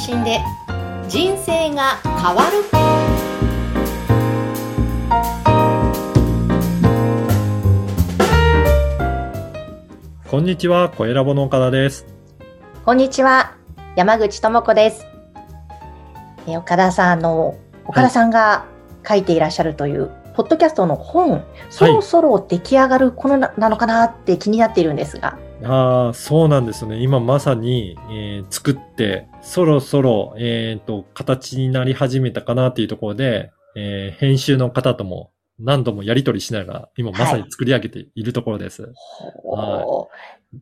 信で人生が変わるこんにちは、小ラボの岡田です。こんにちは、山口智子です。えー岡田さん、あの、岡田さんが書いていらっしゃるという、ポッドキャストの本、そろそろ出来上がる頃ななのかなって気になっているんですが。ああ、そうなんですね。今まさに、えー作って、そろそろ、えっ、と、形になり始めたかなっていうところで、えー編集の方とも何度もやり取りしながら、今まさに作り上げているところです。ほう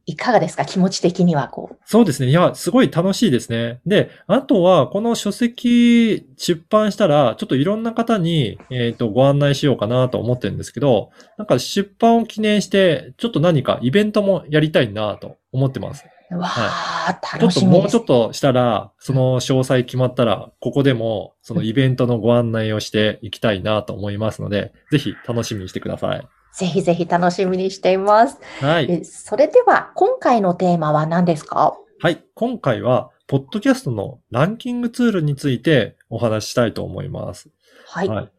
いかがですか？気持ち的にはこう。そうですね。いや、すごい楽しいですね。で、あとは、この書籍出版したら、ちょっといろんな方に、えっ、と、ご案内しようかなと思ってるんですけど、なんか出版を記念して、ちょっと何かイベントもやりたいなと思ってます。わあ、ちょっ楽しみですともうちょっ。としたら、その詳細決まったら、ここでも、そのイベントのご案内をしていきたいなと思いますので、ぜひ楽しみにしてください。ぜひぜひ楽しみにしています。はい。えそれでは、今回のテーマは何ですか？はい。今回は、ポッドキャストのランキングツールについてお話ししたいと思います。はい。はい。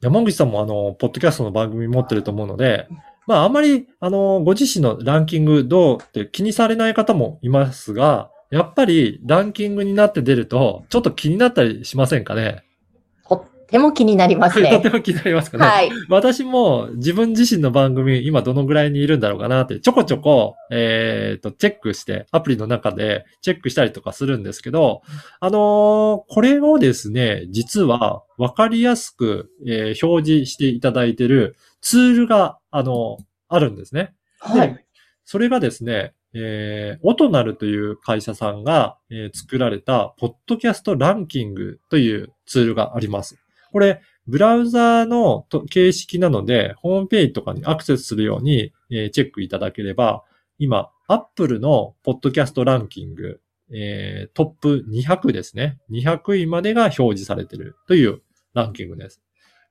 山口さんもあの、ポッドキャストの番組持ってると思うので、まああんまり、あの、ご自身のランキングどうって気にされない方もいますが、やっぱりランキングになって出ると、ちょっと気になったりしませんかね？とっても気になりますとてね。も気になりますかね、はい。私も自分自身の番組、今どのぐらいにいるんだろうかなって、ちょこちょこ、えっ、と、チェックして、アプリの中でチェックしたりとかするんですけど、あのーこれをですね、実はわかりやすく、えー表示していただいているツールが、あのあるんですね。はい。でそれがですね、えー、オトナルという会社さんが、えー作られた、ポッドキャストランキングというツールがあります。これ、ブラウザーのと形式なので、ホームページとかにアクセスするように、えーチェックいただければ、今、アップルのポッドキャストランキング、えートップ200ですね。200位までが表示されているというランキングです。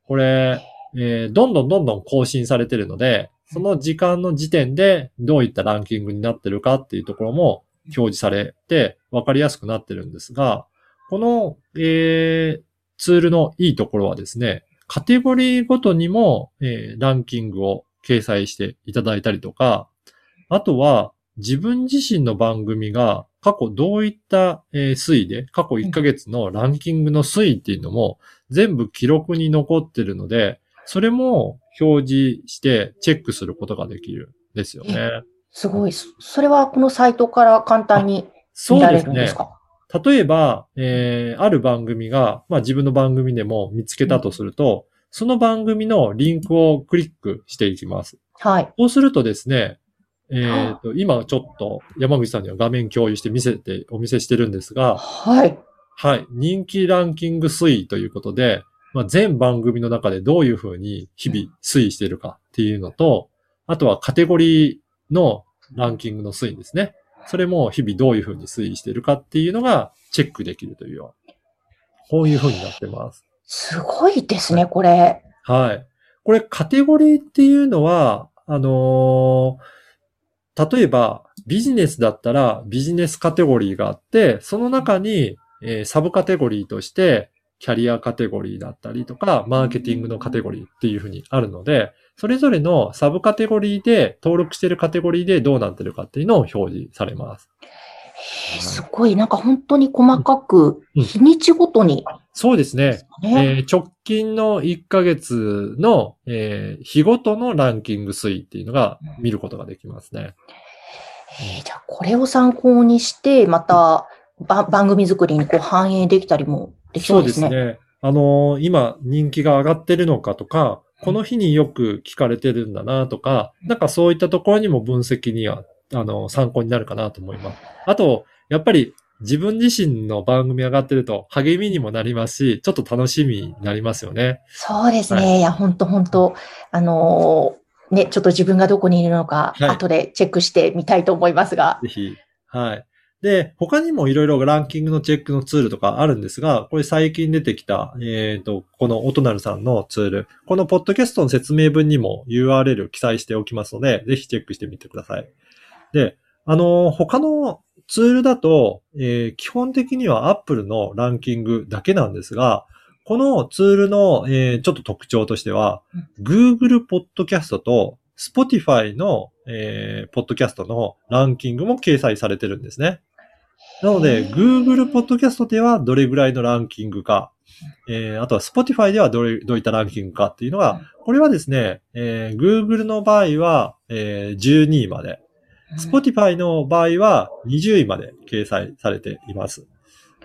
これ、えーどんどんどんどん更新されているので、その時間の時点でどういったランキングになってるかっていうところも表示されて分かりやすくなってるんですが、この、えーツールのいいところはですね、カテゴリーごとにも、えーランキングを掲載していただいたりとか、あとは自分自身の番組が過去どういった、えー推移で、過去1ヶ月のランキングの推移っていうのも全部記録に残ってるので、それも表示してチェックすることができるんですよね。すごい。そそれはこのサイトから簡単に見られそうですね。るんですか？例えば、えー、ある番組が、まあ自分の番組でも見つけたとすると、その番組のリンクをクリックしていきます。はい。そうするとですね、えーと、今ちょっと山口さんには画面共有して見せて、お見せしてるんですが、はい。はい。人気ランキング推移ということで、まあ、全番組の中でどういうふうに日々推移しているかっていうのと、あとはカテゴリーのランキングの推移ですね。それも日々どういうふうに推移しているかっていうのがチェックできるというような、こういうふうになってます。すごいですね、これ。はい。これカテゴリーっていうのは、あのー例えばビジネスだったらビジネスカテゴリーがあって、その中に、えーサブカテゴリーとしてキャリアカテゴリーだったりとか、マーケティングのカテゴリーっていうふうにあるので、それぞれのサブカテゴリーで登録しているカテゴリーでどうなってるかっていうのを表示されます。えーすごい。なんか本当に細かく、うん日にちごとに、そうですね。ね。えー直近の1ヶ月の、えー日ごとのランキング推移っていうのが見ることができますね。えーじゃあ、これを参考にして、また、ば番組作りにこう反映できたりもできそうですね。ね。あのー今人気が上がってるのかとか、この日によく聞かれてるんだなとか、なんかそういったところにも分析には、あの、参考になるかなと思います。あと、やっぱり自分自身の番組上がってると励みにもなりますし、ちょっと楽しみになりますよね。そうですね。、はいや、本当本当あのーね、ちょっと自分がどこにいるのか、はい後でチェックしてみたいと思いますが。ぜひ。はい。で、他にもいろいろランキングのチェックのツールとかあるんですが、これ最近出てきた、えっ、と、このオトナルさんのツール、このポッドキャストの説明文にも URL を記載しておきますので、ぜひチェックしてみてください。で、あの、他のツールだと、えー基本的には Apple のランキングだけなんですが、このツールの、えーちょっと特徴としては、Google Podcast と Spotify の、えー、Podcast のランキングも掲載されてるんですね。なのへで、ー。Google Podcast ではどれぐらいのランキングか、えーあとは Spotify ではどれ、どういったランキングかっていうのうん。が、これはですね、えー Google の場合は、えー12位まで、Spotify の場合は20位まで掲載されています。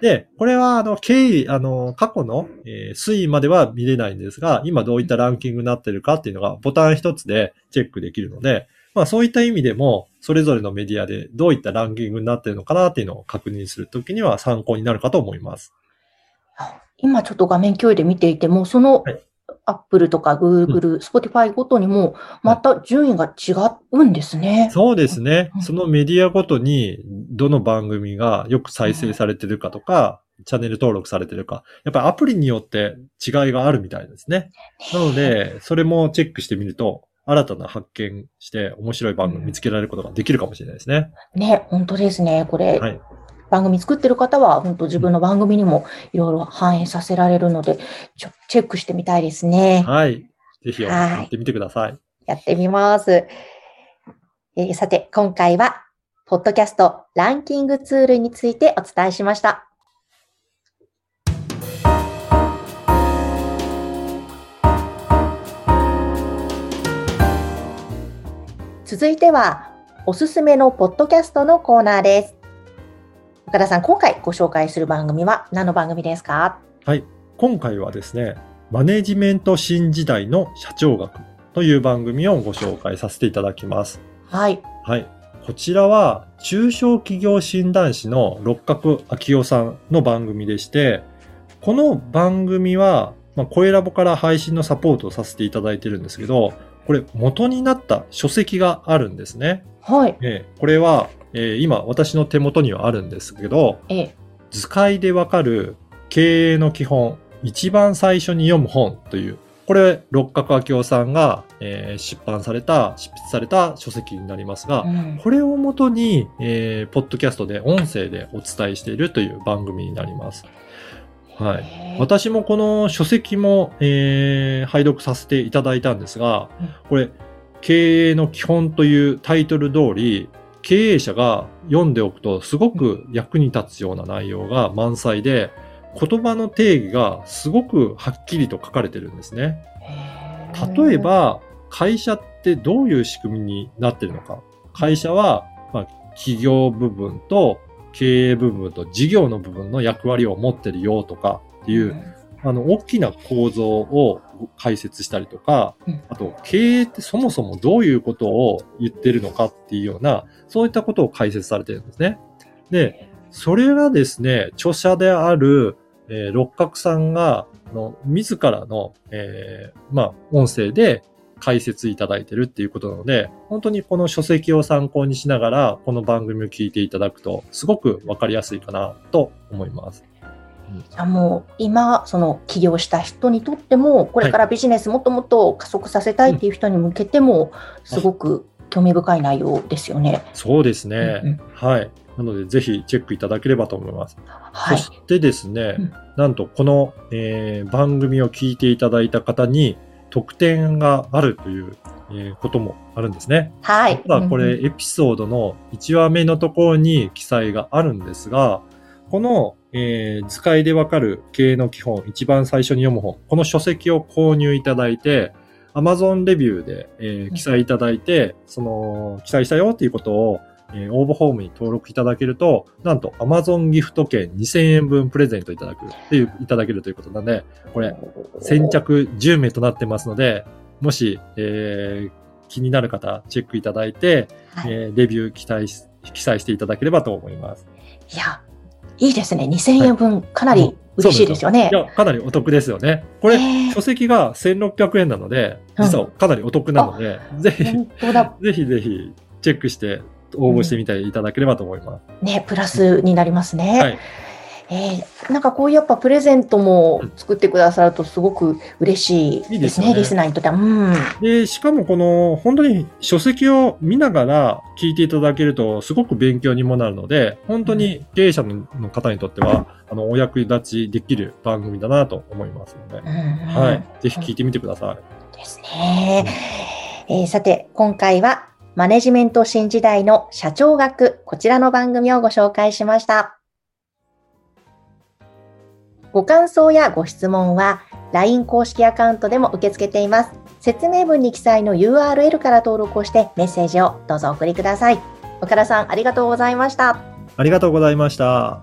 で、これは、あの、経緯、あの、過去の、えー推移までは見れないんですが、今どういったランキングになってるかっていうのがボタン一つでチェックできるので、まあそういった意味でも、それぞれのメディアでどういったランキングになってるのかなっていうのを確認するときには参考になるかと思います。あ今ちょっと画面共有で見ていても、そのはい Apple とか Google、Spotify ごとにも、また順位が違うんですね。そうですねうん。そのメディアごとに、どの番組がよく再生されてるかとか、チャンネル登録されてるか。やっぱりアプリによって違いがあるみたいですね。なので、それもチェックしてみると、新たな発見して面白い番組見つけられることができるかもしれないですね。ね、本当ですね。これ、はい。番組作ってる方は、本当自分の番組にもいろいろ反映させられるので、ちょチェックしてみたいですね。はい。ぜひはいやってみてください。やってみます。えーさて、今回は、ポッドキャストランキングツールについてお伝えしました。続いては、おすすめのポッドキャストのコーナーです。岡田さん、今回ご紹介する番組は何の番組ですか？はい。今回はですね、マネジメント新時代の社長学という番組をご紹介させていただきます。はい。はい。こちらは、中小企業診断士の六角明夫さんの番組でして、この番組は、まあ、声ラボから配信のサポートをさせていただいてるんですけど、これ元になった書籍があるんですね。はい。えーこれは、えー今私の手元にはあるんですけど、ええ。図解でわかる経営の基本、一番最初に読む本という、これ、六角明夫さんが、えー出版された、執筆された書籍になりますが、うんこれをもとに、えーポッドキャストで音声でお伝えしているという番組になります。はい。私もこの書籍も、えー拝読させていただいたんですがうん、これ、経営の基本というタイトル通り、経営者が読んでおくとすごく役に立つような内容が満載で、言葉の定義がすごくはっきりと書かれてるんですね。例えば、会社ってどういう仕組みになってるのか。会社は、まあ、企業部分と経営部分と事業の部分の役割を持ってるよとかっていう、あの、大きな構造を解説したりとかうん、あと、経営ってそもそもどういうことを言ってるのかっていうような、そういったことを解説されてるんですね。で、それがですね、著者である、えー六角さんが、あの自らの、えーまあ、音声で解説いただいてるっていうことなので、本当にこの書籍を参考にしながら、この番組を聞いていただくと、すごくわかりやすいかなと思います。じゃあもう今、その起業した人にとっても、これからビジネスもっともっと加速させたいっていう人に向けても、すごく興味深い内容ですよね。そうですね。うんうんはい。なので、ぜひチェックいただければと思います。はい。そしてですね、うんなんとこの、えー番組を聞いていただいた方に特典があるという、えーこともあるんですね。はい。ただこれうんエピソードの1話目のところに記載があるんですが、この、えー図解でわかる経営の基本、一番最初に読む本、この書籍を購入いただいて、Amazon レビューで、えー記載いただいて、その、記載したよっていうことを、えー応募フォームに登録いただけると、なんと Amazon ギフト券2000円分プレゼントいただくっていう、いただけるということなんで、これ、先着10名となってますので、もし、えー気になる方、チェックいただいて、はいえーレビュー期待し、記載していただければと思います。いや、いいですね。2000円分、かなり嬉しいですよねい。や、かなりお得ですよね。これ、書籍が1600円なので、実はかなりお得なので、ぜひ、本当だ。ぜひぜひ、チェックして応募してみていただければと思います。ね、プラスになりますね。はい。えー、なんかこうやっぱプレゼントも作ってくださるとすごく嬉しいですね、いいですねリスナーにとっては。うん。で、しかもこの、本当に書籍を見ながら聞いていただけると、すごく勉強にもなるので、本当に経営者の方にとっては、あの、お役立ちできる番組だなと思いますので、うんうんはい。ぜひ聞いてみてください。ですね。えーさて、今回はマネジメント新時代の社長学、こちらの番組をご紹介しました。ご感想やご質問は LINE 公式アカウントでも受け付けています。説明文に記載の URL から登録をしてメッセージをどうぞお送りください。岡田さん、ありがとうございました。ありがとうございました。